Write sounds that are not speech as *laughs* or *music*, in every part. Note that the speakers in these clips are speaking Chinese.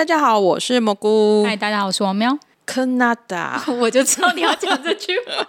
大家好，我是蘑菇。嗨，大家好，我是王喵。科纳达，*laughs* 我就知道你要讲这句话。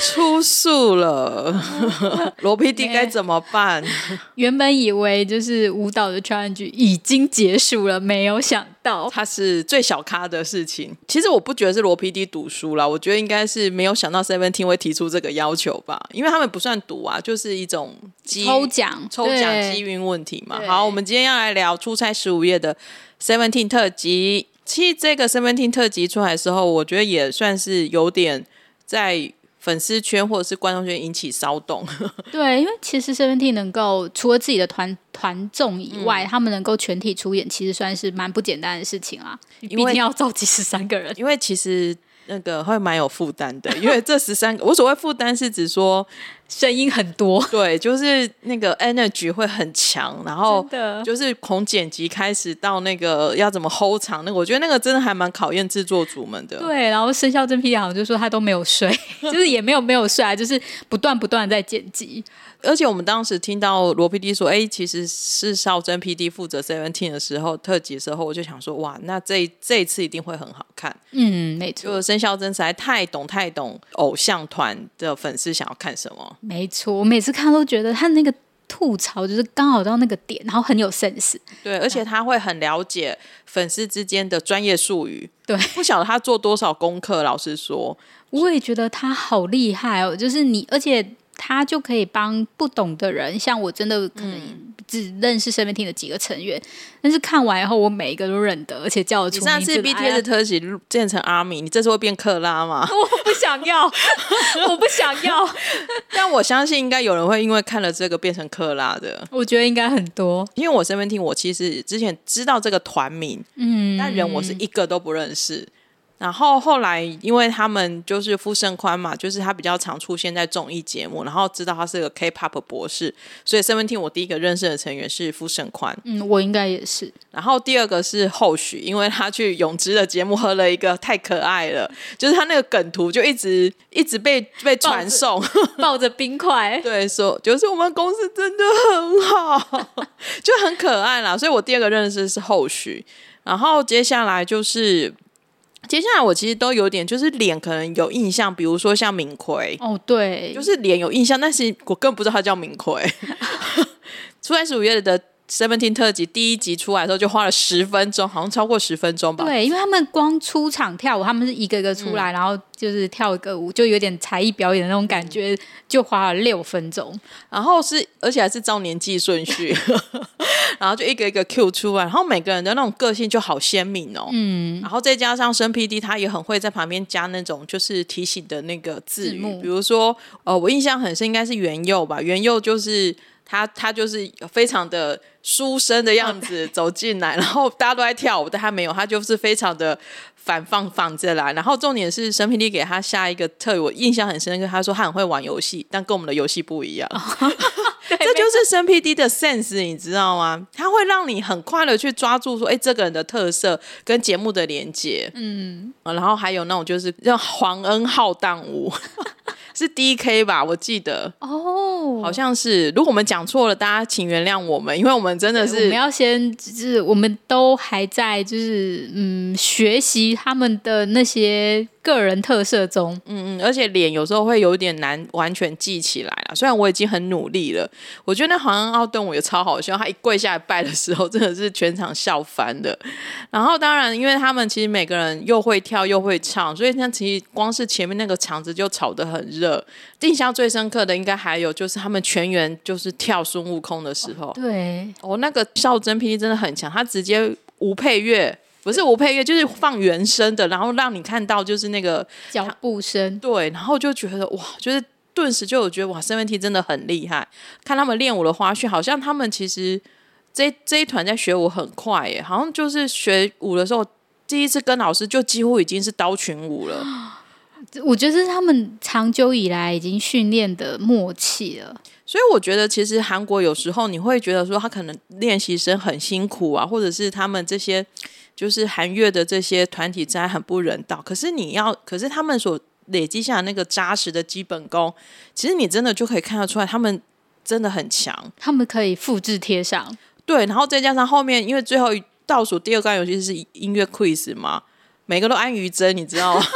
出宿了，*laughs* 罗 PD 该怎么办？*laughs* 原本以为就是舞蹈的 challenge 已经结束了，没有想到它是最小咖的事情。其实我不觉得是罗 PD 赌输了，我觉得应该是没有想到 Seventeen 会提出这个要求吧，因为他们不算赌啊，就是一种抽奖、抽奖机运问题嘛。好，我们今天要来聊出差十五夜的 Seventeen 特辑。其实这个 Seventeen 特辑出来的时候，我觉得也算是有点在粉丝圈或者是观众圈引起骚动。*laughs* 对，因为其实 Seventeen 能够除了自己的团团众以外，嗯，他们能够全体出演，其实算是蛮不简单的事情啊。因为毕竟要召集十三个人，因为其实那个会蛮有负担的。因为这十三个，我所谓负担是指说。声音很多，*laughs* 对，就是那个 energy 会很强，然后就是从剪辑开始到那个要怎么 hold 场，那个我觉得那个真的还蛮考验制作组们的。对，然后生肖真 PD 好像就说他都没有睡，*laughs* 就是也没有没有睡啊，就是不断不断在剪辑。而且我们当时听到罗 PD 说，哎，其实是少真 PD 负责 Seventeen 的时候，特辑的时候，我就想说，哇，那这这一次一定会很好看。嗯，没错，就生肖真实在太懂太懂偶像团的粉丝想要看什么。没错，我每次看都觉得他那个吐槽就是刚好到那个点，然后很有 sense。对，而且他会很了解粉丝之间的专业术语。对，不晓得他做多少功课。老实说，我也觉得他好厉害哦。就是你，而且。他就可以帮不懂的人，像我真的可能只认识 Seventeen 的几个成员，嗯，但是看完以后，我每一个都认得，而且叫得出名字。你上次 BTS 特辑变成阿米，你这次会变克拉吗？*laughs* 我不想要，*laughs* 我不想要。*laughs* 但我相信应该有人会因为看了这个变成克拉的。我觉得应该很多，因为我 Seventeen，我其实之前知道这个团名，嗯，但人我是一个都不认识。然后后来，因为他们就是傅盛宽嘛，就是他比较常出现在综艺节目，然后知道他是个 K-pop 博士，所以 Seventeen 我第一个认识的成员是傅盛宽。嗯，我应该也是。然后第二个是后许，因为他去泳池的节目喝了一个太可爱了，就是他那个梗图就一直一直被被传送，抱着冰块，*laughs* 对，说就是我们公司真的很好，就很可爱啦。所以我第二个认识是后许，然后接下来就是。接下来我其实都有点，就是脸可能有印象，比如说像敏奎哦，对，就是脸有印象，但是我更不知道他叫敏奎。*laughs* 初来十五月的 Seventeen 特辑第一集出来的时候就花了十分钟，好像超过十分钟吧。对，因为他们光出场跳舞，他们是一个一个出来，嗯、然后就是跳一个舞，就有点才艺表演的那种感觉，就花了六分钟。然后是，而且还是照年纪顺序。*laughs* 然后就一个一个 Q 出来，然后每个人的那种个性就好鲜明哦。嗯，然后再加上生 PD，他也很会在旁边加那种就是提醒的那个字幕，比如说，呃，我印象很深，应该是元佑吧。元佑就是他，他就是非常的书生的样子 *laughs* 走进来，然后大家都在跳舞，但他没有，他就是非常的。反放放着来，然后重点是申 PD 给他下一个特，我印象很深刻。他说他很会玩游戏，但跟我们的游戏不一样。*laughs* 这就是生 PD 的 sense，你知道吗？他会让你很快的去抓住说，哎，这个人的特色跟节目的连接。嗯，然后还有那种就是让皇恩浩荡舞。*laughs* 是 D K 吧，我记得哦，哦，好像是。如果我们讲错了，大家请原谅我们，因为我们真的是我们要先，就是我们都还在，就是嗯，学习他们的那些。个人特色中，嗯嗯，而且脸有时候会有点难完全记起来了。虽然我已经很努力了，我觉得那好像奥顿舞也超好笑。他一跪下来拜的时候，真的是全场笑翻的。然后当然，因为他们其实每个人又会跳又会唱，所以那其实光是前面那个场子就吵得很热。印象最深刻的应该还有就是他们全员就是跳孙悟空的时候，对，哦，那个笑真 PD 真的很强，他直接无配乐。不是无配乐，就是放原声的，然后让你看到就是那个脚步声，对，然后就觉得哇，就是顿时就有觉得哇，7TEEN 真的很厉害。看他们练舞的花絮，好像他们其实这这一团在学舞很快耶，好像就是学舞的时候第一次跟老师就几乎已经是刀群舞了。*gasps* 我觉得是他们长久以来已经训练的默契了。所以我觉得其实韩国有时候你会觉得说他可能练习生很辛苦啊，或者是他们这些。就是韩乐的这些团体在很不人道，可是你要，可是他们所累积下的那个扎实的基本功，其实你真的就可以看得出来，他们真的很强，他们可以复制贴上。对，然后再加上后面，因为最后倒数第二关，游戏是音乐 quiz 嘛，每个都安于真，你知道吗？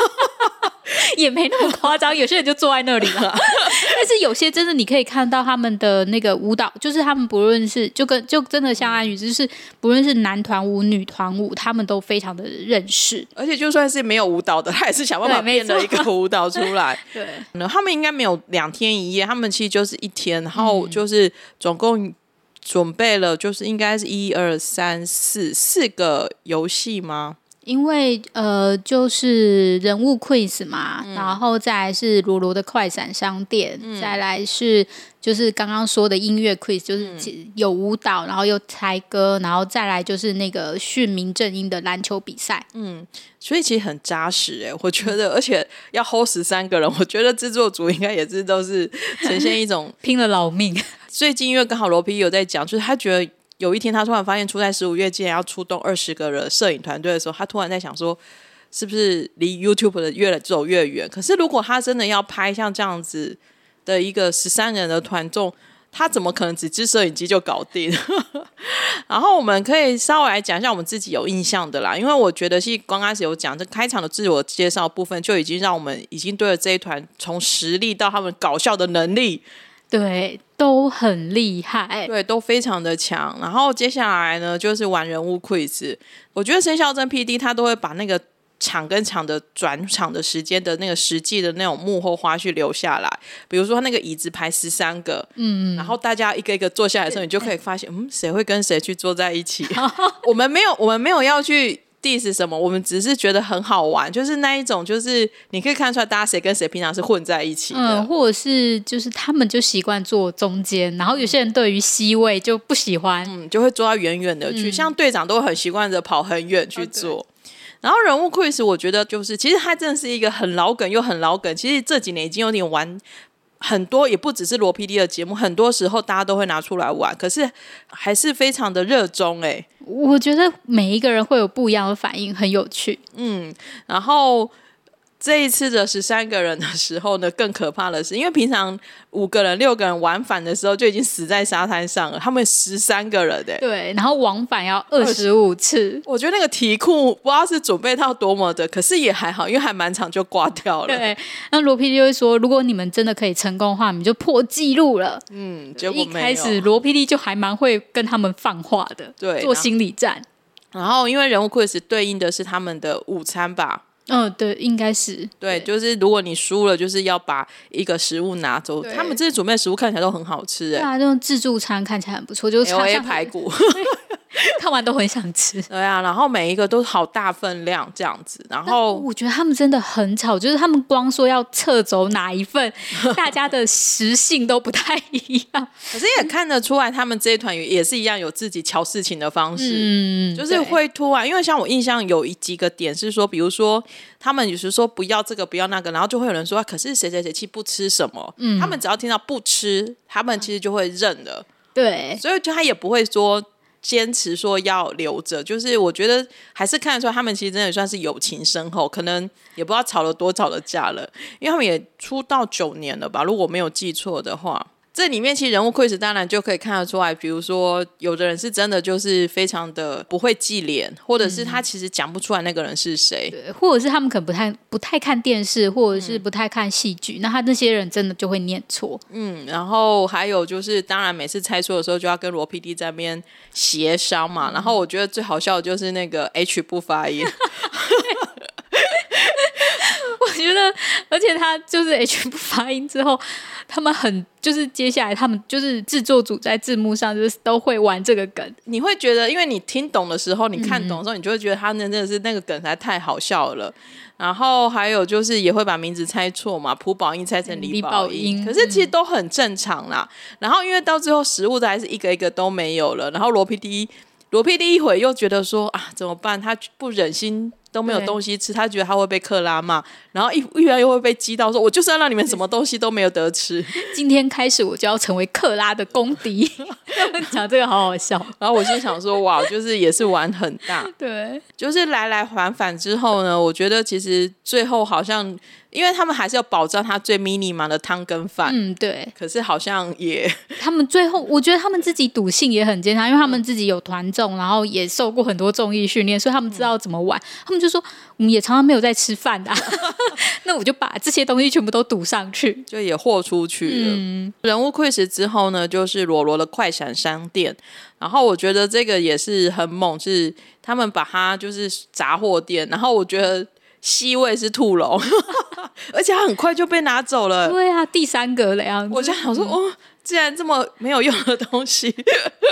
*laughs* 也没那么夸张，有些人就坐在那里了。*laughs* 但是有些真的，你可以看到他们的那个舞蹈，就是他们不论是就跟就真的像安宇，就是不论是男团舞、女团舞，他们都非常的认识。而且就算是没有舞蹈的，他也是想办法变了一个舞蹈出来。对，*laughs* 那他们应该没有两天一夜，他们其实就是一天，然后就是总共准备了，就是应该是一二三四四个游戏吗？因为呃，就是人物 quiz 嘛，嗯、然后再来是罗罗的快闪商店，嗯、再来是就是刚刚说的音乐 quiz，就是有舞蹈，然后又猜歌，然后再来就是那个训民正音的篮球比赛。嗯，所以其实很扎实哎，我觉得，而且要 hold 十三个人，我觉得制作组应该也是都是呈现一种 *laughs* 拼了老命。最近因为刚好罗 PD 有在讲，就是他觉得。有一天，他突然发现，初在十五月竟然要出动二十个人摄影团队的时候，他突然在想说，是不是离 YouTube 的越来走越远？可是，如果他真的要拍像这样子的一个十三人的团众，他怎么可能只支摄影机就搞定？*laughs* 然后，我们可以稍微来讲一下我们自己有印象的啦，因为我觉得是刚开始有讲这开场的自我介绍部分，就已经让我们已经对了这一团从实力到他们搞笑的能力。对，都很厉害，对，都非常的强。然后接下来呢，就是玩人物 quiz。我觉得生肖真 PD 他都会把那个场跟场的转场的时间的那个实际的那种幕后花絮留下来。比如说他那个椅子排十三个，嗯，然后大家一个一个坐下来的时候，你就可以发现，嗯，谁会跟谁去坐在一起？*laughs* 我们没有，我们没有要去。第是什么？我们只是觉得很好玩，就是那一种，就是你可以看出来，大家谁跟谁平常是混在一起的，嗯，或者是就是他们就习惯坐中间，然后有些人对于 C 位就不喜欢，嗯，就会坐到远远的去，嗯、像队长都会很习惯的跑很远去坐。哦、然后人物 quiz，我觉得就是其实他真的是一个很老梗又很老梗，其实这几年已经有点玩。很多也不只是罗 PD 的节目，很多时候大家都会拿出来玩，可是还是非常的热衷哎。我觉得每一个人会有不一样的反应，很有趣。嗯，然后。这一次的十三个人的时候呢，更可怕的是，因为平常五个人、六个人往返的时候就已经死在沙滩上了，他们十三个人的，对，然后往返要二十五次。我觉得那个题库不知道是准备到多么的，可是也还好，因为还蛮长就挂掉了。对，那罗 PD 就会说，如果你们真的可以成功的话，你们就破纪录了。嗯，结果一开始罗 PD 就还蛮会跟他们放话的，对，做心理战。然后因为人物 quiz 对应的是他们的午餐吧。嗯，对，应该是对，就是如果你输了，就是要把一个食物拿走。他们这些准备的食物看起来都很好吃，哎，对啊，那种自助餐看起来很不错，就是 LA 排骨。*laughs* *laughs* 看完都很想吃，对啊，然后每一个都好大分量这样子，然后我觉得他们真的很吵，就是他们光说要撤走哪一份，*laughs* 大家的食性都不太一样，可是也看得出来，他们这一团也是一样有自己瞧事情的方式，嗯，就是会突然，因为像我印象有一几个点是说，比如说他们有时说不要这个不要那个，然后就会有人说，可是谁谁谁去不吃什么，嗯，他们只要听到不吃，他们其实就会认了，对，所以就他也不会说。坚持说要留着，就是我觉得还是看得出来，他们其实真的算是友情深厚，可能也不知道吵了多吵的架了，因为他们也出道九年了吧，如果没有记错的话。这里面其实人物 quiz 当然就可以看得出来，比如说有的人是真的就是非常的不会记脸，或者是他其实讲不出来那个人是谁，对，或者是他们可能不太不太看电视，或者是不太看戏剧，嗯、那他那些人真的就会念错。嗯，然后还有就是，当然每次猜错的时候就要跟罗 PD 在那边协商嘛。嗯、然后我觉得最好笑的就是那个 H 不发音。*laughs* *laughs* *laughs* 我觉得，而且他就是 H *laughs* 不发音之后，他们很就是接下来他们就是制作组在字幕上就是都会玩这个梗。你会觉得，因为你听懂的时候，你看懂的时候，你就会觉得他那真的是那个梗才太好笑了。然后还有就是也会把名字猜错嘛，朴宝英猜成李宝英，可是其实都很正常啦。然后因为到最后食物的还是一个一个都没有了，然后罗 PD 罗 PD 一会又觉得说啊怎么办？他不忍心。都没有东西吃，他觉得他会被克拉骂，然后一一然又会被激到说：“我就是要让你们什么东西都没有得吃。*laughs* ”今天开始我就要成为克拉的公敌。*laughs* 讲这个好好笑，然后我心想说：“哇，就是也是玩很大。*laughs* ”对，就是来来反反之后呢，我觉得其实最后好像。因为他们还是要保障他最 mini 嘛的汤跟饭，嗯，对。可是好像也，*laughs* 他们最后，我觉得他们自己赌性也很坚强，因为他们自己有团综，然后也受过很多综艺训练，所以他们知道怎么玩。嗯、他们就说，我们也常常没有在吃饭的、啊，*laughs* 那我就把这些东西全部都赌上去，就也豁出去了。嗯、人物 quiz 之后呢，就是罗罗的快闪商店，然后我觉得这个也是很猛，是他们把它就是杂货店，然后我觉得。C 位是兔龙，*laughs* 而且他很快就被拿走了。对啊，第三个的样子。我就想说，哦，既然这么没有用的东西，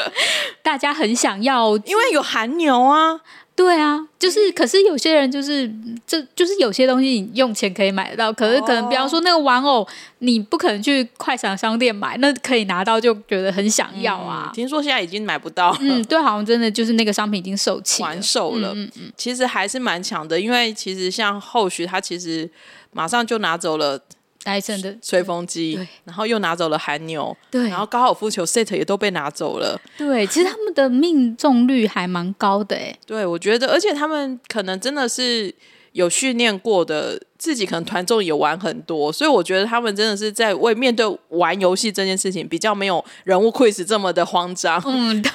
*laughs* 大家很想要，因为有韩牛啊。对啊，就是，可是有些人就是，这就是有些东西你用钱可以买得到，可是可能比方说那个玩偶，你不可能去快闪商店买，那可以拿到就觉得很想要啊。嗯、听说现在已经买不到了，嗯，对，好像真的就是那个商品已经售罄完售了。嗯嗯，其实还是蛮强的，因为其实像后续他其实马上就拿走了。戴森的吹风机，然后又拿走了韩牛，对，然后高尔夫球 set 也都被拿走了，对，其实他们的命中率还蛮高的，哎，对，我觉得，而且他们可能真的是有训练过的，自己可能团众也玩很多，所以我觉得他们真的是在为面对玩游戏这件事情，比较没有人物 quiz 这么的慌张，嗯，对。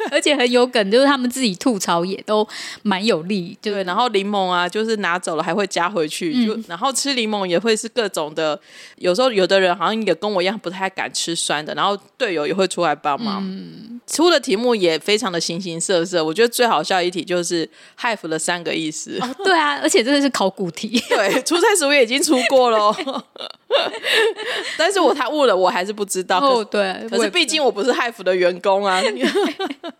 *laughs* 而且很有梗，就是他们自己吐槽也都蛮有力，对。然后柠檬啊，就是拿走了还会加回去，嗯、就然后吃柠檬也会是各种的。有时候有的人好像也跟我一样不太敢吃酸的，然后队友也会出来帮忙。嗯、出的题目也非常的形形色色。我觉得最好笑一题就是 “hive” 的三个意思。哦，对啊，*laughs* 而且真的是考古题。对，出差时我也已经出过了，*laughs* 但是我他误了，我还是不知道。哦，对，可是毕竟我不是 hive 的员工啊。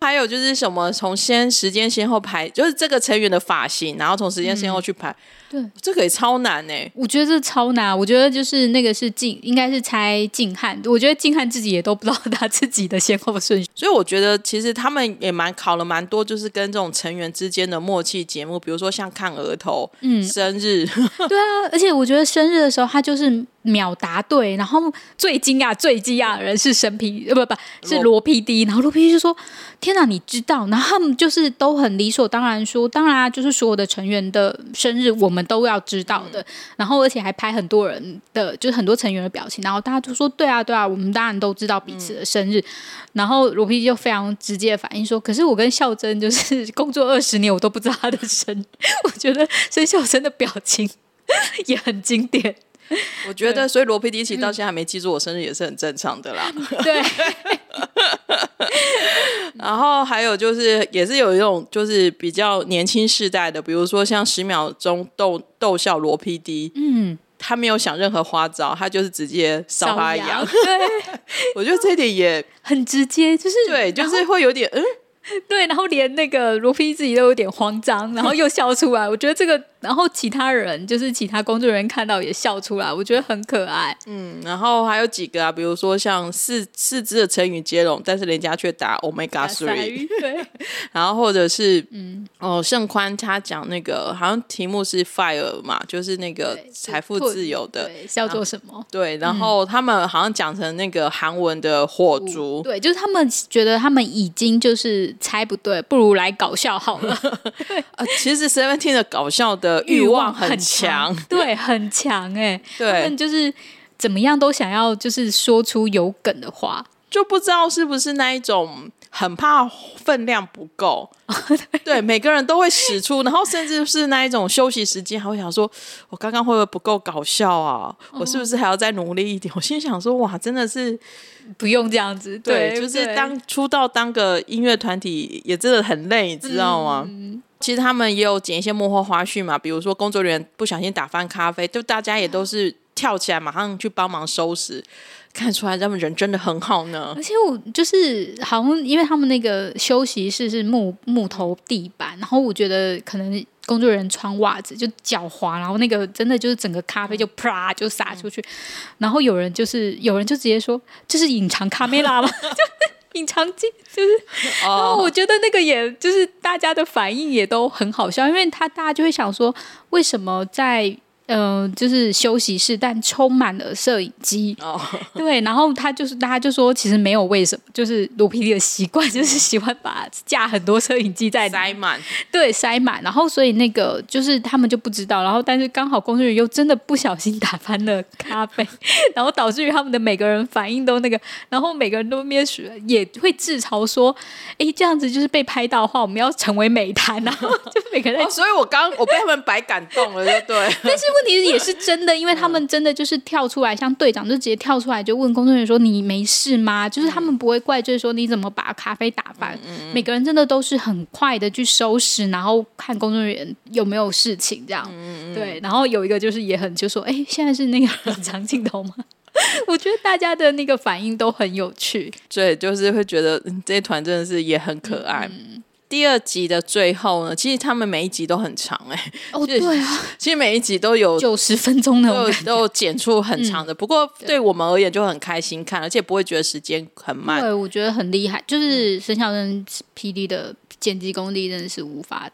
还有就是什么，从先时间先后排，就是这个成员的发型，然后从时间先后去排。嗯对，这个也超难呢。我觉得这超难。我觉得就是那个是静，应该是猜静汉。我觉得静汉自己也都不知道他自己的先后顺序。所以我觉得其实他们也蛮考了蛮多，就是跟这种成员之间的默契节目，比如说像看额头、嗯，生日。*laughs* 对啊，而且我觉得生日的时候他就是。秒答对，然后最惊讶、最惊讶的人是神皮呃，不不，是罗 PD，然后罗 PD 就说：“天哪，你知道？”然后他们就是都很理所当然说：“当然啊，就是所有的成员的生日我们都要知道的。”然后而且还拍很多人的，就是很多成员的表情，然后大家就说：“对啊，对啊，我们当然都知道彼此的生日。”然后罗 PD 就非常直接的反应说：“可是我跟孝珍就是工作二十年，我都不知道他的生日。”我觉得孙孝珍的表情 *laughs* 也很经典。我觉得，所以罗 PD 其实到现在还没记住我生日也是很正常的啦。对。*laughs* *laughs* *laughs* 然后还有就是，也是有一种就是比较年轻世代的，比如说像十秒钟逗逗笑罗 PD，嗯，他没有想任何花招，他就是直接烧他痒。*laughs* 对，我觉得这一点也很直接，就是对，就是会有点嗯。*laughs* 对，然后连那个罗 PD 自己都有点慌张，然后又笑出来。我觉得这个。然后其他人就是其他工作人员看到也笑出来，我觉得很可爱。嗯，然后还有几个啊，比如说像四四只的成语接龙，但是人家却打 Omega Three。对。*laughs* 然后或者是嗯哦，盛宽他讲那个好像题目是 Fire 嘛，就是那个财富自由的，对，叫做什么？对，然后他们好像讲成那个韩文的火烛。对，就是他们觉得他们已经就是猜不对，不如来搞笑好了。呃，*laughs* 其实 Seventeen 的搞笑的。欲望很强，*laughs* 对，很强哎、欸，对，他们就是怎么样都想要就是说出有梗的话，就不知道是不是那一种很怕分量不够，对，每个人都会使出，然后甚至是那一种休息时间还会想说，我刚刚会不会不够搞笑啊？我是不是还要再努力一点？我心想说，哇，真的是不用这样子，对，对就是当出道当个音乐团体也真的很累，你知道吗？嗯其实他们也有剪一些幕后花絮嘛，比如说工作人员不小心打翻咖啡，就大家也都是跳起来马上去帮忙收拾，看出来他们人真的很好呢。而且我就是好像因为他们那个休息室是木木头地板，然后我觉得可能工作人员穿袜子就脚滑，然后那个真的就是整个咖啡就啪就洒出去，然后有人就是有人就直接说这是隐藏卡梅拉吗？隐藏镜就是，*laughs* 然后我觉得那个也就是大家的反应也都很好笑，因为他大家就会想说，为什么在。嗯、呃，就是休息室，但充满了摄影机。哦，*laughs* 对，然后他就是大家就说，其实没有为什么，就是罗 PD 的习惯 *laughs* 就是喜欢把架很多摄影机在塞满，对，塞满。然后所以那个就是他们就不知道，然后但是刚好工作人员又真的不小心打翻了咖啡，*laughs* 然后导致于他们的每个人反应都那个，然后每个人都面水也会自嘲说，哎，这样子就是被拍到的话，我们要成为美谈，然后就每个人、哦，所以我刚我被他们白感动了，就对，但是。问题也是真的，因为他们真的就是跳出来，像队长就直接跳出来就问工作人员说：“你没事吗？”就是他们不会怪罪说你怎么把咖啡打翻。每个人真的都是很快的去收拾，然后看工作人员有没有事情这样。对，然后有一个就是也很就说：“哎，现在是那个长镜头吗？” *laughs* 我觉得大家的那个反应都很有趣，对，就是会觉得这一团真的是也很可爱。嗯第二集的最后呢，其实他们每一集都很长哎、欸。哦，*laughs* 对啊，其实每一集都有九十分钟的，都有都剪出很长的。嗯、不过对我们而言就很开心看，而且不会觉得时间很慢。对，我觉得很厉害，就是沈小珍 PD 的剪辑功力真的是无法。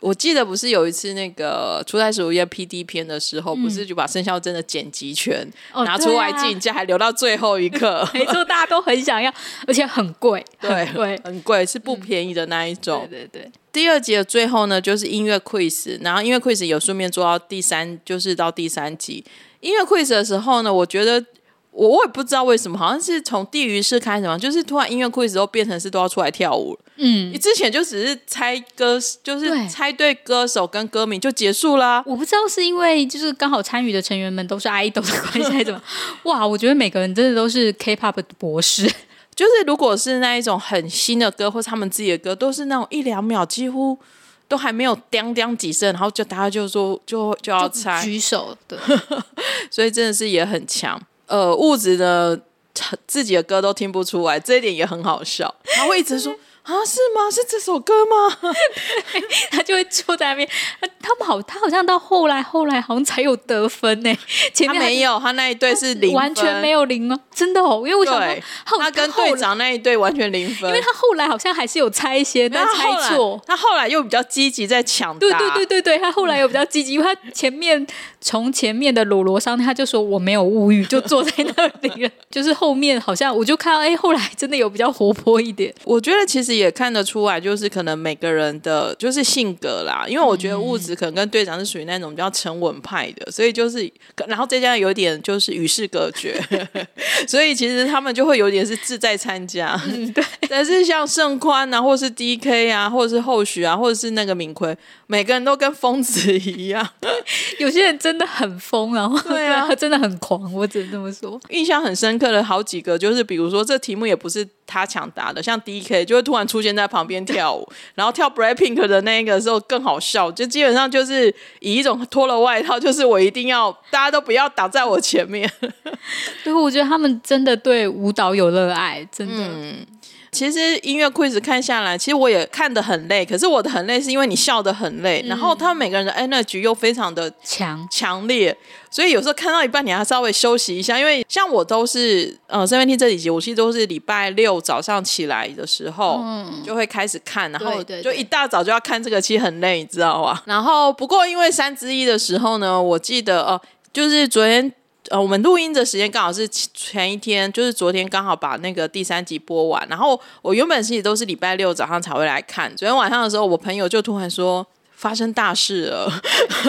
我记得不是有一次那个《初代十五夜》PD 片的时候，嗯、不是就把生肖真的剪辑权拿出来竞价，还留到最后一刻。*laughs* 没错，大家都很想要，而且很贵，*laughs* 对，贵，很贵，是不便宜的那一种。嗯、对对对。第二集的最后呢，就是音乐 quiz，然后音乐 quiz 有顺便做到第三，就是到第三集音乐 quiz 的时候呢，我觉得。我我也不知道为什么，好像是从地狱式开始嘛，就是突然音乐会之后变成是都要出来跳舞。嗯，你之前就只是猜歌，就是猜对歌手跟歌名就结束啦。我不知道是因为就是刚好参与的成员们都是 idol 的关系还是怎么？*laughs* 哇，我觉得每个人真的都是 K-pop 的博士。就是如果是那一种很新的歌或是他们自己的歌，都是那种一两秒，几乎都还没有叮叮几声，然后就大家就说就就要猜举手，的，*laughs* 所以真的是也很强。呃，物质的自己的歌都听不出来，这一点也很好笑。他会一直说。啊，是吗？是这首歌吗？*laughs* 他就会坐在那边。他们好，他好像到后来，后来好像才有得分呢。*laughs* 前面没有，他那一队是零，完全没有零哦，真的哦。因为我想说，他跟队长那一对完全零分。因为他后来好像还是有猜一些，但猜错。他后来又比较积极在抢答。对对对对对，他后来又比较积极，因为他前面从前面的罗罗上，他就说我没有物欲，就坐在那里了。*laughs* 就是后面好像我就看到，哎，后来真的有比较活泼一点。我觉得其实。也看得出来，就是可能每个人的就是性格啦。因为我觉得物质可能跟队长是属于那种比较沉稳派的，所以就是，然后再加上有点就是与世隔绝，*laughs* 所以其实他们就会有点是志在参加。嗯、对，但是像盛宽啊，或是 DK 啊，或者是后续啊，或者是那个敏奎，每个人都跟疯子一样。*laughs* 有些人真的很疯，然 *laughs* 后对啊，真的很狂，我只能这么说。印象很深刻的好几个，就是比如说这题目也不是他抢答的，像 DK 就会突然。出现在旁边跳舞，*laughs* 然后跳 Blackpink 的那个时候更好笑，就基本上就是以一种脱了外套，就是我一定要大家都不要挡在我前面。*laughs* 对，我觉得他们真的对舞蹈有热爱，真的。嗯其实音乐 quiz 看下来，其实我也看得很累。可是我的很累是因为你笑得很累，嗯、然后他们每个人的 energy 又非常的强强烈，所以有时候看到一半你还稍微休息一下。因为像我都是呃，7TEEN 这几集，我其实都是礼拜六早上起来的时候、嗯、就会开始看，然后就一大早就要看这个，其实很累，你知道吧？然后不过因为三之一的时候呢，我记得哦、呃，就是昨天。呃，我们录音的时间刚好是前一天，就是昨天刚好把那个第三集播完。然后我原本其实都是礼拜六早上才会来看。昨天晚上的时候，我朋友就突然说：“发生大事了。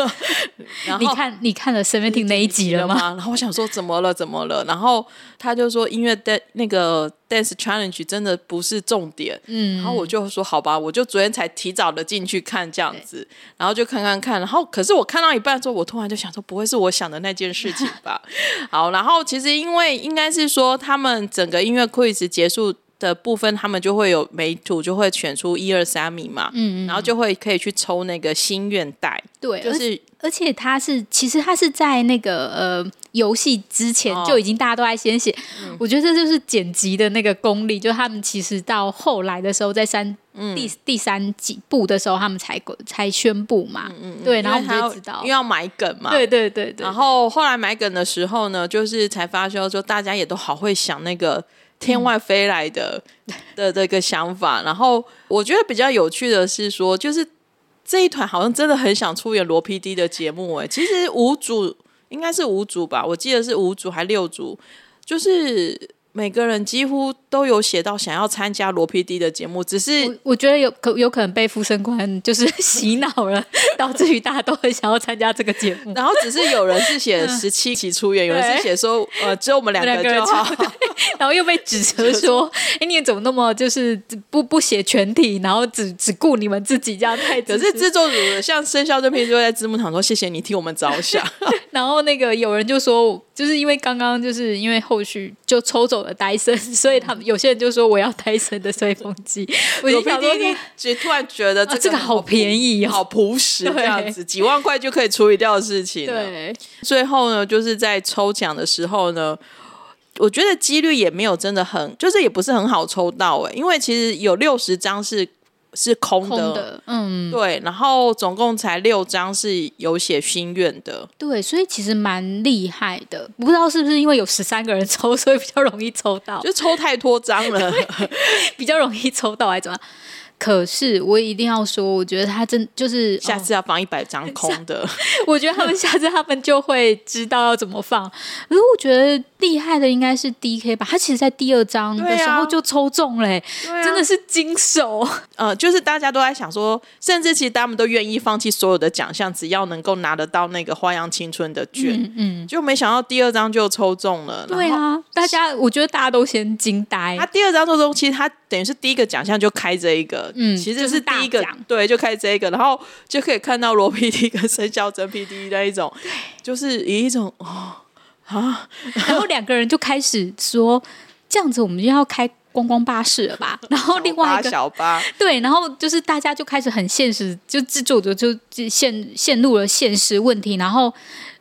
*laughs* 然后你看，你看了 Seventeen 那一集了吗？然后我想说，怎么了？怎么了？然后他就说，音乐的那个 Dance Challenge 真的不是重点。嗯，然后我就说，好吧，我就昨天才提早的进去看这样子，然后就看看看。然后，可是我看到一半之后，我突然就想说，不会是我想的那件事情吧？*laughs* 好，然后其实因为应该是说，他们整个音乐 quiz 结束。的部分，他们就会有每组就会选出一二三名嘛，嗯，嗯，然后就会可以去抽那个心愿袋，对，就是而且他是其实他是在那个呃游戏之前就已经大家都在先写，哦，我觉得这就是剪辑的那个功力，就他们其实到后来的时候，在三、嗯、第第三几部的时候，他们才才宣布嘛，嗯嗯，对，然后我们就知道因为要买梗嘛，对对对对，然后后来买梗的时候呢，就是才发现说大家也都好会想那个。天外飞来的、嗯、的这个想法，然后我觉得比较有趣的是说，就是这一团好像真的很想出演罗 PD 的节目哎，其实五组应该是五组吧，我记得是五组还六组，就是。每个人几乎都有写到想要参加罗 PD 的节目，只是我，我觉得有可有可能被福生官就是洗脑了，*laughs* 导致于大家都很想要参加这个节目。然后只是有人是写十七期出演，有人是写说呃只有我们两个就好，然后又被指责说，*laughs* 哎，你怎么那么就是不不写全体，然后只只顾你们自己这样太。可是制作组像生肖这篇就在字幕场说谢谢你替我们着想，*laughs* 然后那个有人就说。就是因为刚刚就是因为后续就抽走了戴森，所以他们有些人就说我要戴森的吹风机。*laughs* 我就想说，就突然觉得这个、啊、这个好便宜、哦，好朴实 *laughs* 这样子，几万块就可以处理掉的事情。对，最后呢，就是在抽奖的时候呢，我觉得几率也没有真的很，就是也不是很好抽到哎，因为其实有六十张是。是空的，空的，嗯，对，然后总共才六张是有写心愿的，对，所以其实蛮厉害的，不知道是不是因为有十三个人抽，所以比较容易抽到，就抽太多张了，*laughs* 比较容易抽到，还是怎么样？可是我一定要说，我觉得他真就是下次要放一百张空的。*laughs* 哦，我觉得他们下次他们就会知道要怎么放。可是我觉得厉害的应该是 DK 吧，他其实在第二章的时候就抽中嘞，啊，真的是金手。呃，就是大家都在想说，甚至其实他们都愿意放弃所有的奖项，只要能够拿得到那个花样青春的券。嗯，嗯，就没想到第二章就抽中了。对啊，大家我觉得大家都先惊呆。他第二章抽中，其实他等于是第一个奖项就开这一个。嗯，其实是第一个，就是、对，就开这一个，然后就可以看到罗 PD 跟生肖真 PD 那一种，就是以一种哦啊，然后两个人就开始说，这样子我们就要开观光巴士了吧？*laughs* 然后另外一个小巴，*laughs* 对，然后就是大家就开始很现实，就制作者就陷陷入了现实问题，然后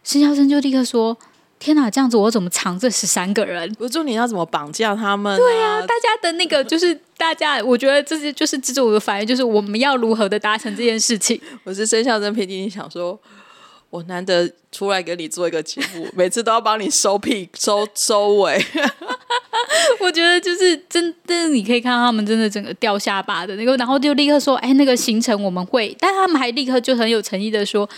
申孝生就立刻说。天哪，这样子我怎么藏这十三个人？我说你要怎么绑架他们、啊？对呀、啊，大家的那个就是大家，我觉得这些就是制作的反应，就是我们要如何的达成这件事情。我是申孝真 PD，你想说，我难得出来给你做一个节目，*laughs* 每次都要帮你收屁收收尾。*laughs* 我觉得就是真的，你可以看到他们真的整个掉下巴的那个，然后就立刻说：“哎，那个行程我们会。”但他们还立刻就很有诚意的说：“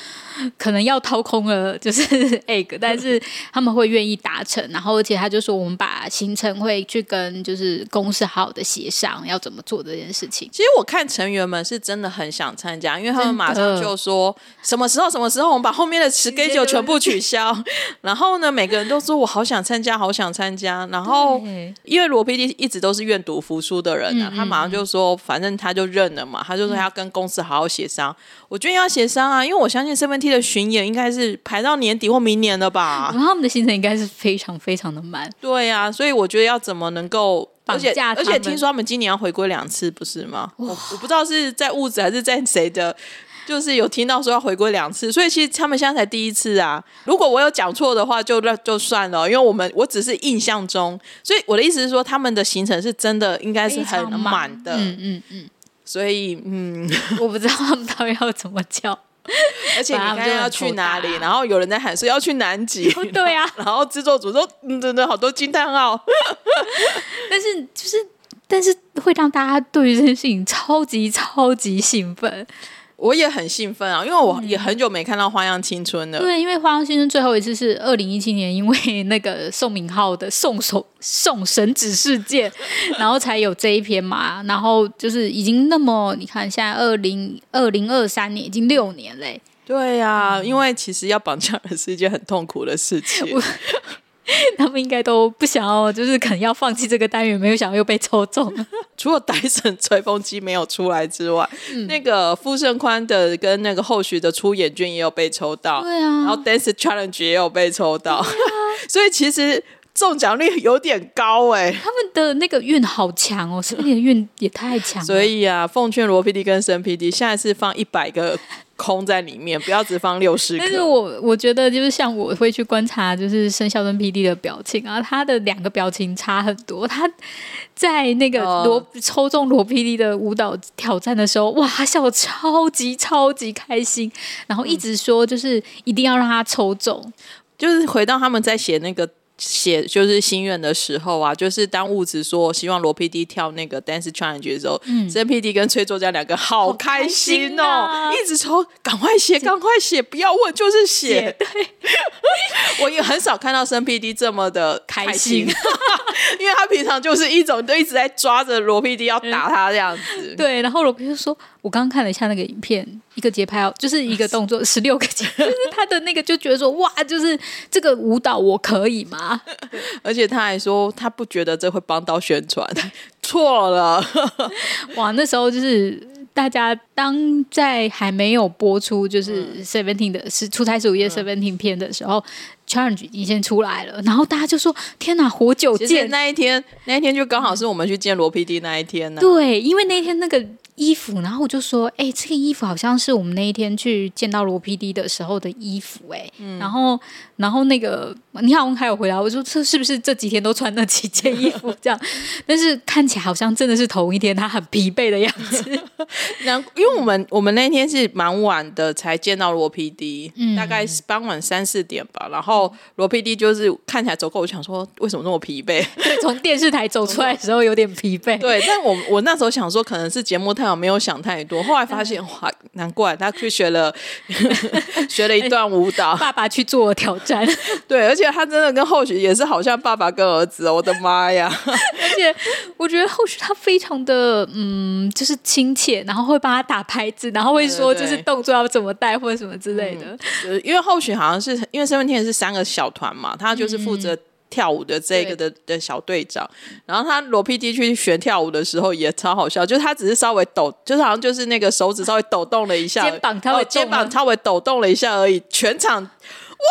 可能要掏空了，就是 *laughs* egg，但是他们会愿意达成。”然后而且他就说：“我们把行程会去跟就是公司好好的协商，要怎么做这件事情。”其实我看成员们是真的很想参加，因为他们马上就说：“什么时候？什么时候？我们把后面的 schedule 全部取消。*laughs* ”然后呢，每个人都说：“我好想参加，好想参加。”然后。因为罗 PD 一直都是愿赌服输的人啊，嗯嗯、他马上就说，反正他就认了嘛，他就说他要跟公司好好协商。嗯、我觉得要协商啊，因为我相信 Seventeen 的巡演应该是排到年底或明年了吧，然后他们的行程应该是非常非常的满。对呀、啊，所以我觉得要怎么能够？而且而且听说他们今年要回归两次，不是吗？我我不知道是在物质还是在谁的。就是有听到说要回归两次，所以其实他们现在才第一次啊。如果我有讲错的话，就那就算了，因为我们我只是印象中，所以我的意思是说，他们的行程是真的应该是很满的。嗯嗯嗯。所以嗯，*laughs* 我不知道他们到底要怎么叫，而且你看要去哪里，然后有人在喊说要去南极，*laughs* 对啊，*laughs* 然后制作组说嗯，真的好多惊叹号，但是就是但是会让大家对于这件事情超级超级兴奋。我也很兴奋啊，因为我也很久没看到《花样青春》了。对，因为《花样青春》最后一次是二零一七年，因为 *laughs* 那个宋敏浩的送手送神指事件，*laughs* 然后才有这一篇嘛。然后就是已经那么，你看现在二零二零二三年已经六年嘞。对呀、啊，因为其实要绑架人是一件很痛苦的事情。*laughs* 他们应该都不想要，就是可能要放弃这个单元，没有想到又被抽中。*laughs* 除了戴森吹风机没有出来之外，嗯、那个傅盛宽的跟那个后续的出演券也有被抽到。对啊，然后 Dance Challenge 也有被抽到。啊、*laughs* 所以其实中奖率有点高哎、欸。他们的那个运好强哦，是不是运也太强。所以啊，奉劝罗 PD 跟申 PD，下一次放一百个。空在里面，不要只放六十。但是我我觉得，就是像我会去观察，就是生肖跟 PD 的表情啊，他的两个表情差很多。他在那个罗、呃、抽中罗 PD 的舞蹈挑战的时候，哇，他笑得超级超级开心，然后一直说就是一定要让他抽中，嗯、就是回到他们在写那个。写就是心愿的时候啊，就是当物质说希望罗 PD 跳那个 Dance Challenge 的时候，嗯，N PD 跟崔作家两个好开心哦，啊、一直抽，赶快写，赶快写，不要问，就是写。对，我也很少看到生 PD 这么的开心，开心因为他平常就是一种都一直在抓着罗 PD 要打他这样子。嗯、对，然后罗 PD 就说。我刚刚看了一下那个影片，一个节拍就是一个动作十六个节，*laughs* 就是他的那个就觉得说哇，就是这个舞蹈我可以吗？*laughs* 而且他还说他不觉得这会帮到宣传，*laughs* 错了。哇，那时候就是大家当在还没有播出就是 Seventeen 的是出差十五夜 Seventeen 片的时候。Challenge 已经先出来了，然后大家就说：“天哪，活久见！”那一天，那一天就刚好是我们去见罗 PD 那一天呢、啊。对，因为那天那个衣服，然后我就说：“哎、欸，这个衣服好像是我们那一天去见到罗 PD 的时候的衣服、欸。”哎、嗯，然后，然后那个你好，还有回答，我说：“这是不是这几天都穿那几件衣服？”这样，*laughs* 但是看起来好像真的是同一天，他很疲惫的样子。*laughs* 然因为我们我们那天是蛮晚的才见到罗 PD，、嗯、大概是傍晚三四点吧，然后。罗 PD 就是看起来走过，我想说为什么那么疲惫？*laughs* 对，从电视台走出来的时候有点疲惫。对，但我我那时候想说，可能是节目太好，没有想太多。后来发现，哇，难怪他去学了学了一段舞蹈。爸爸去做挑战，*laughs* 对，而且他真的跟后续也是好像爸爸跟儿子哦，我的妈呀！*laughs* 而且我觉得后续他非常的嗯，就是亲切，然后会帮他打拍子，然后会说就是动作要怎么带或者什么之类的。因为后续好像是因为身份天是三。三个小团嘛，他就是负责跳舞的这个的的小队长。嗯、然后他罗 PD 去学跳舞的时候也超好笑，就是他只是稍微抖，就是好像就是那个手指稍微抖动了一下，肩膀稍微肩膀稍微抖动了一下而已，全场哇，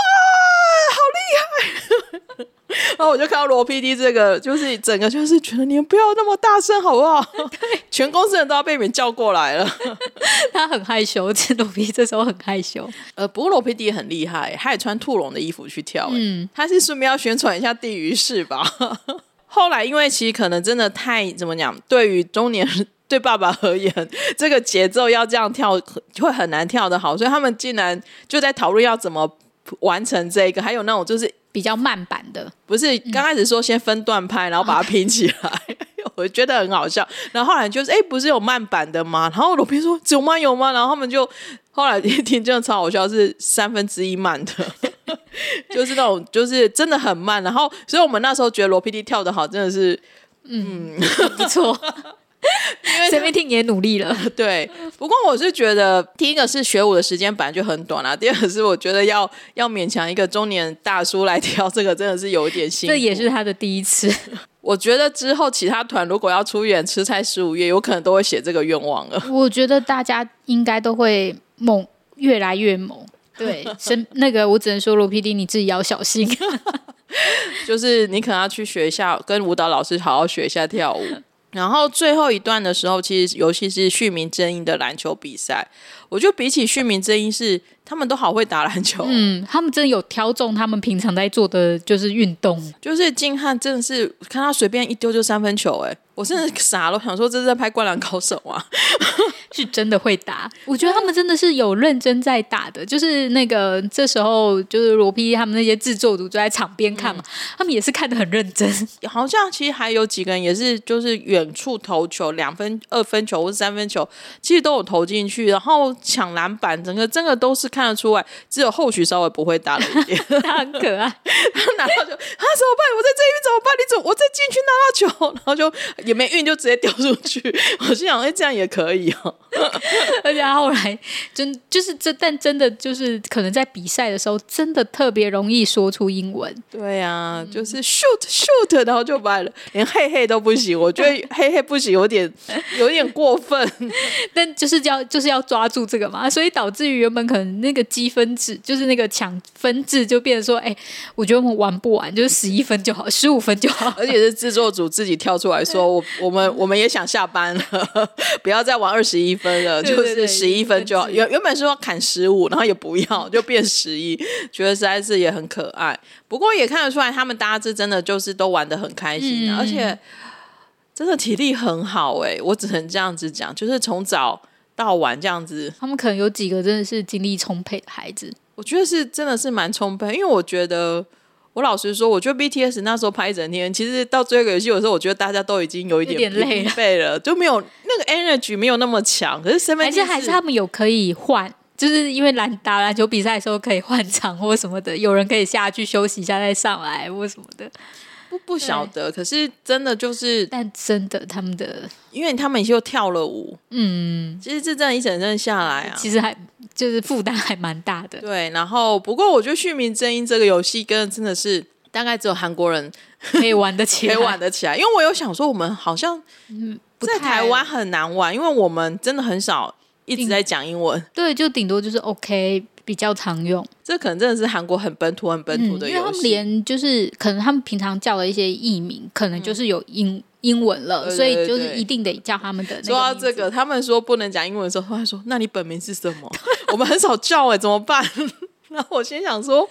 好厉害！*laughs* 然后我就看到罗 PD 这个，就是整个就是觉得你们不要那么大声好不好？对，全公司人都要被你们叫过来了。*laughs* 他很害羞，其实罗 PD 这时候很害羞。呃，不过罗 PD 也很厉害，他也穿兔笼的衣服去跳。嗯，他是顺便要宣传一下地狱式吧。*laughs* 后来因为其实可能真的太怎么讲，对于中年人对爸爸而言，这个节奏要这样跳会很难跳得好，所以他们竟然就在讨论要怎么完成这个，还有那种就是。比较慢版的，不是刚开始说先分段拍，然后把它拼起来，我觉得很好笑。然后后来就是，哎，不是有慢版的吗？然后罗宾说有吗？有吗？然后他们就后来一听，真的超好笑，是三分之一慢的，*laughs* 就是那种就是真的很慢。然后，所以我们那时候觉得罗 PD 跳的好，真的是，嗯，不错。因为 Seventeen 也努力了，*laughs* 对。不过我是觉得，第一个是学舞的时间本来就很短啊，*laughs* 第二个是我觉得要要勉强一个中年大叔来跳这个，真的是有一点辛苦。这也是他的第一次。*laughs* 我觉得之后其他团如果要出演《吃菜十五月》，有可能都会写这个愿望了。我觉得大家应该都会猛，越来越猛。对，生那个我只能说罗 PD 你自己要小心，就是你可能要去学一下，跟舞蹈老师好好学一下跳舞。然后最后一段的时候，其实尤其是旭明正英的篮球比赛，我就比起旭明正英是他们都好会打篮球，嗯，他们真的有挑中他们平常在做的就是运动，就是金汉真的是看他随便一丢就三分球，哎，我真的傻了，我想说这是在拍《灌篮高手》啊。*laughs* *laughs* 是真的会打，我觉得他们真的是有认真在打的。就是那个这时候，就是罗 PD 他们那些制作组就在场边看嘛，嗯、他们也是看的很认真。好像其实还有几个人也是，就是远处投球，两分、二分球或三分球，其实都有投进去，然后抢篮板，整个真的都是看得出来。只有后续稍微不会打了一点，*laughs* 他很可爱。他拿到球，啊怎么办？我在这边怎么办？你怎么？我再进去拿到球，然后就也没运，就直接丢出去。*laughs* 我心想，哎，这样也可以哦。*laughs* 而且他后来真就是这，但真的就是可能在比赛的时候，真的特别容易说出英文。对啊，就是 shoot shoot，然后就完了，连嘿嘿都不行。我觉得嘿嘿不行，有点有点过分。但就是要就是要抓住这个嘛，所以导致于原本可能那个积分制，就是那个抢分制，就变成说，哎，我觉得我们玩不完，就是十一分就好，十五分就好。而且是制作组自己跳出来说，我我们我们也想下班了，不要再玩二十一分了。就是十一分就好，原原本是说砍十五，然后也不要，就变十一，觉得实在是也很可爱。不过也看得出来，他们大家是真的就是都玩的很开心，嗯、而且真的体力很好哎，我只能这样子讲，就是从早到晚这样子。他们可能有几个真的是精力充沛的孩子，我觉得是真的是蛮充沛，因为我觉得。我老实说，我觉得 BTS 那时候拍一整天，其实到最后一个游戏的时候，我觉得大家都已经有一点疲惫了，就没有那个 energy 没有那么强。可是 Seventeen 还是还是他们有可以换，就是因为篮打篮球比赛的时候可以换场或什么的，有人可以下去休息一下再上来或什么的。不不晓得，可是真的就是，但真的他们的，因为他们又跳了舞，嗯，其实这这样一整阵下来啊，其实还就是负担还蛮大的。对，然后不过我觉得《旭明正音》这个游戏跟真的是大概只有韩国人可以玩得起来，可以玩得起来。因为我有想说，我们好像在台湾很难玩，因为我们真的很少一直在讲英文，对，就顶多就是 OK。比较常用，这可能真的是韩国很本土、很本土的游因为他们连就是可能他们平常叫的一些艺名，可能就是有英、嗯、英文了，对对对对，所以就是一定得叫他们的。说到这个，他们说不能讲英文的时候，他还说：“那你本名是什么？”我们很少叫哎、欸，怎么办？*laughs* 然后我心想说，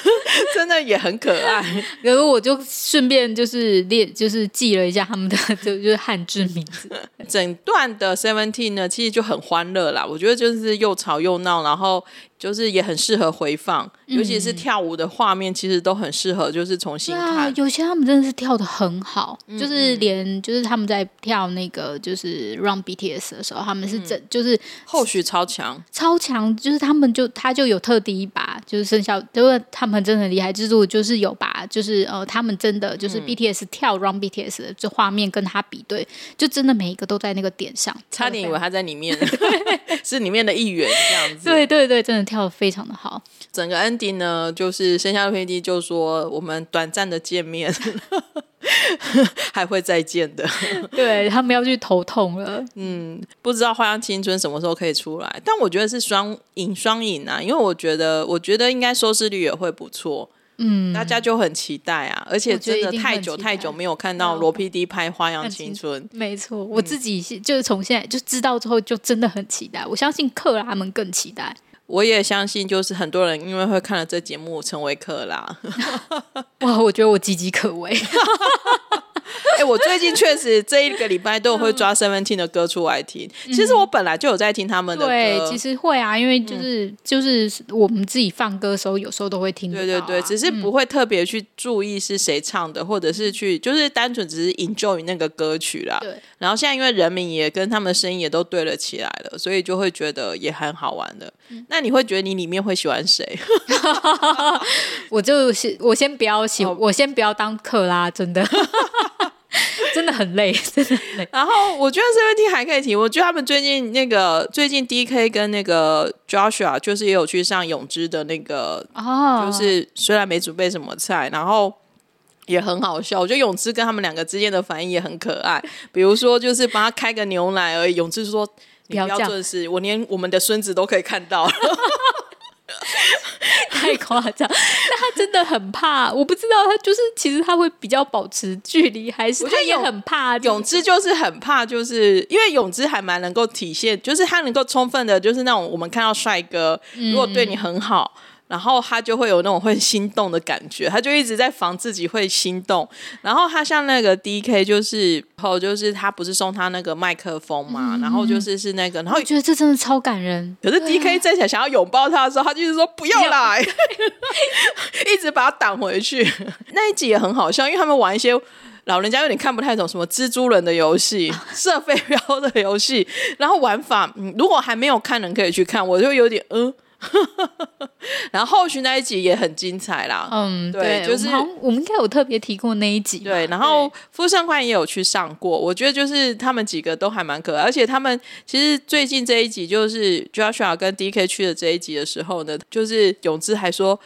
*laughs* 真的也很可爱。*laughs* 然后我就顺便就是列，就是记了一下他们的就就是汉字名字。整段的 Seventeen 呢，其实就很欢乐啦。我觉得就是又吵又闹，然后。就是也很适合回放，尤其是跳舞的画面，其实都很适合，就是重新看。啊、有些他们真的是跳的很好，嗯、就是连就是他们在跳那个就是 Run BTS 的时候，他们是整、嗯、就是后续超强，超强，就是他们就他就有特地把就是剩下，因为他们真的很厉害，制作就是有把就是呃他们真的就是 BTS 跳 Run BTS 的这画面跟他比对，就真的每一个都在那个点上，差点以为他在里面，*laughs* 是里面的一员这样子。对对对，真的。跳的非常的好，整个 ending 呢，就是生下的 PD 就说我们短暂的见面，*laughs* 还会再见的。*laughs* 对，他们要去头痛了，嗯，不知道《花样青春》什么时候可以出来，但我觉得是双影双影啊，因为我觉得我觉得应该收视率也会不错，嗯，大家就很期待啊，而且真的太久太久没有看到罗 PD 拍《花样青春》，没错，我自己就是从现在就知道之后，就真的很期待，我相信克拉们更期待。我也相信，就是很多人因为会看了这节目，成为克拉。*laughs* 哇，我觉得我岌岌可危。*laughs* *laughs* 哎、欸，我最近确实这一个礼拜都有会抓 Seventeen 的歌出来听。其实我本来就有在听他们的歌。对，其实会啊，因为就是、嗯、就是我们自己放歌的时候，有时候都会听、啊。对对对，只是不会特别去注意是谁唱的，嗯、或者是去就是单纯只是 enjoy 那个歌曲啦。对。然后现在因为人名也跟他们的声音也都对了起来了，所以就会觉得也很好玩的。嗯、那你会觉得你里面会喜欢谁？*laughs* 我就是我先不要喜，我先不要当克拉，真的。真的很累，*laughs* 真的很累。然后我觉得 Seventeen 还可以提，我觉得他们最近那个最近 DK 跟那个 Joshua 就是也有去上泳姿的那个，哦，就是虽然没准备什么菜，然后也很好笑。我觉得泳姿跟他们两个之间的反应也很可爱。比如说，就是帮他开个牛奶而已，泳姿说：“你不要做事，我连我们的孙子都可以看到。*laughs* ” *laughs* 太夸张，但他真的很怕，我不知道他就是其实他会比较保持距离，还是他也很怕。泳姿就是很怕，就是因为泳姿还蛮能够体现，就是他能够充分的，就是那种我们看到帅哥如果对你很好，然后他就会有那种会心动的感觉，他就一直在防自己会心动。然后他像那个 DK，就是后就是他不是送他那个麦克风嘛，嗯、然后就是是那个，然后我觉得这真的超感人。可是 DK 站起来想要拥抱他的时候，他就是说不要来，*laughs* 一直把他挡回去。*laughs* 那一集也很好笑，因为他们玩一些老人家有点看不太懂什么蜘蛛人的游戏、*laughs* 射飞镖的游戏，然后玩法，嗯，如果还没有看人可以去看，我就有点嗯。*laughs* 然后后续那一集也很精彩啦，嗯，对，对就是我们，我们应该有特别提过那一集，对。然后傅盛宽也有去上过，我觉得就是他们几个都还蛮可爱，而且他们其实最近这一集就是 Joshua 跟 DK 去的这一集的时候呢，就是永志还说。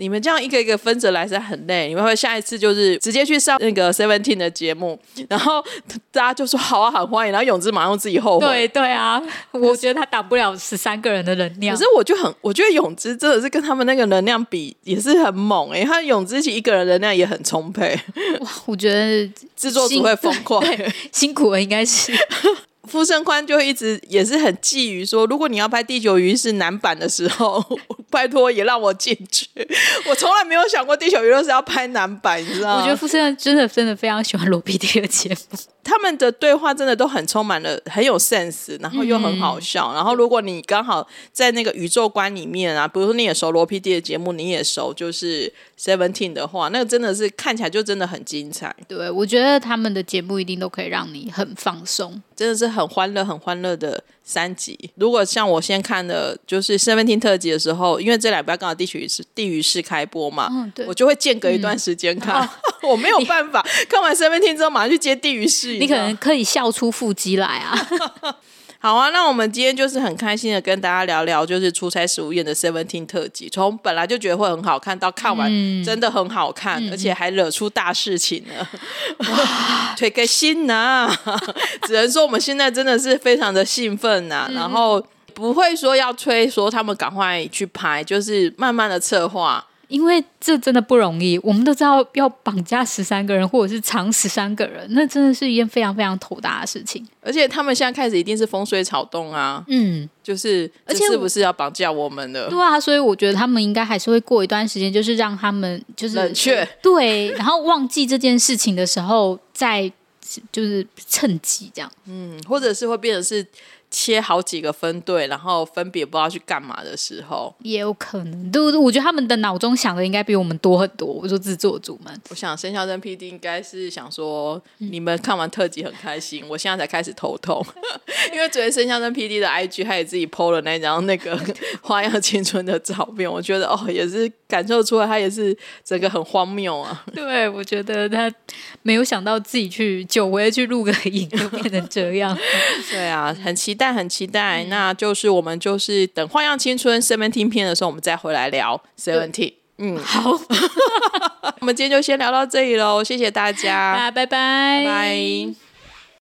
你们这样一个一个分着来是很累，你们会下一次就是直接去上那个 Seventeen 的节目，然后大家就说好啊，很欢迎，然后永之马上自己后悔。对对啊，我觉得他挡不了十三个人的能量。可是我就很，我觉得永之真的是跟他们那个能量比也是很猛哎、欸，他永之其实一个人能量也很充沛。哇，我觉得 *laughs* 制作组会疯狂，*laughs* 辛苦了应该是。傅盛宽就一直也是很觊觎说，如果你要拍《地球仪是》男版的时候，*laughs* 拜托也让我进去。我从来没有想过《地球仪式》是要拍男版，你知道吗？我觉得傅盛真的真的非常喜欢罗 PD 的节目，他们的对话真的都很充满了很有 sense，然后又很好笑。嗯、然后如果你刚好在那个宇宙观里面啊，比如说你也熟罗 PD 的节目，你也熟就是 Seventeen 的话，那个真的是看起来就真的很精彩。对，我觉得他们的节目一定都可以让你很放松，真的是很。欢乐、很欢乐的三集。如果像我先看的，就是 Seventeen 特辑的时候，因为这两部刚好地区是地狱式开播嘛，嗯、我就会间隔一段时间看。*laughs* 我没有办法看完 Seventeen 之后马上去接地狱式，你可能可以笑出腹肌来啊。*laughs* 好啊，那我们今天就是很开心的跟大家聊聊，就是出差十五夜的 Seventeen 特辑。从本来就觉得会很好看，到看完真的很好看，嗯、而且还惹出大事情了，哇，*laughs* 推个心呐！*laughs* 只能说我们现在真的是非常的兴奋呐、啊，嗯、然后不会说要催说他们赶快去拍，就是慢慢的策划。因为这真的不容易，我们都知道要绑架十三个人，或者是藏十三个人，那真的是一件非常非常头大的事情。而且他们现在开始一定是风吹草动啊，嗯，就是而且是不是要绑架我们的？对啊，所以我觉得他们应该还是会过一段时间，就是让他们就是冷却，对，然后忘记这件事情的时候，再就是趁机这样，嗯，或者是会变成是。切好几个分队，然后分别不知道去干嘛的时候，也有可能。对，我觉得他们的脑中想的应该比我们多很多。我说制作组们，我想生肖真 PD 应该是想说，你们看完特辑很开心，嗯、我现在才开始头痛，*laughs* 因为昨天生肖真 PD 的 IG 他也自己 PO 了那张那个花样青春的照片，我觉得哦，也是感受出来他也是整个很荒谬啊。*laughs* 对，我觉得他没有想到自己去久违去录个影就变成这样。*laughs* 对啊，很期待。但很期待，嗯、那就是我们就是等《花样青春》Seventeen 片的时候，我们再回来聊 Seventeen。嗯，好，*laughs* 我们今天就先聊到这里喽，谢谢大家，拜拜，拜拜。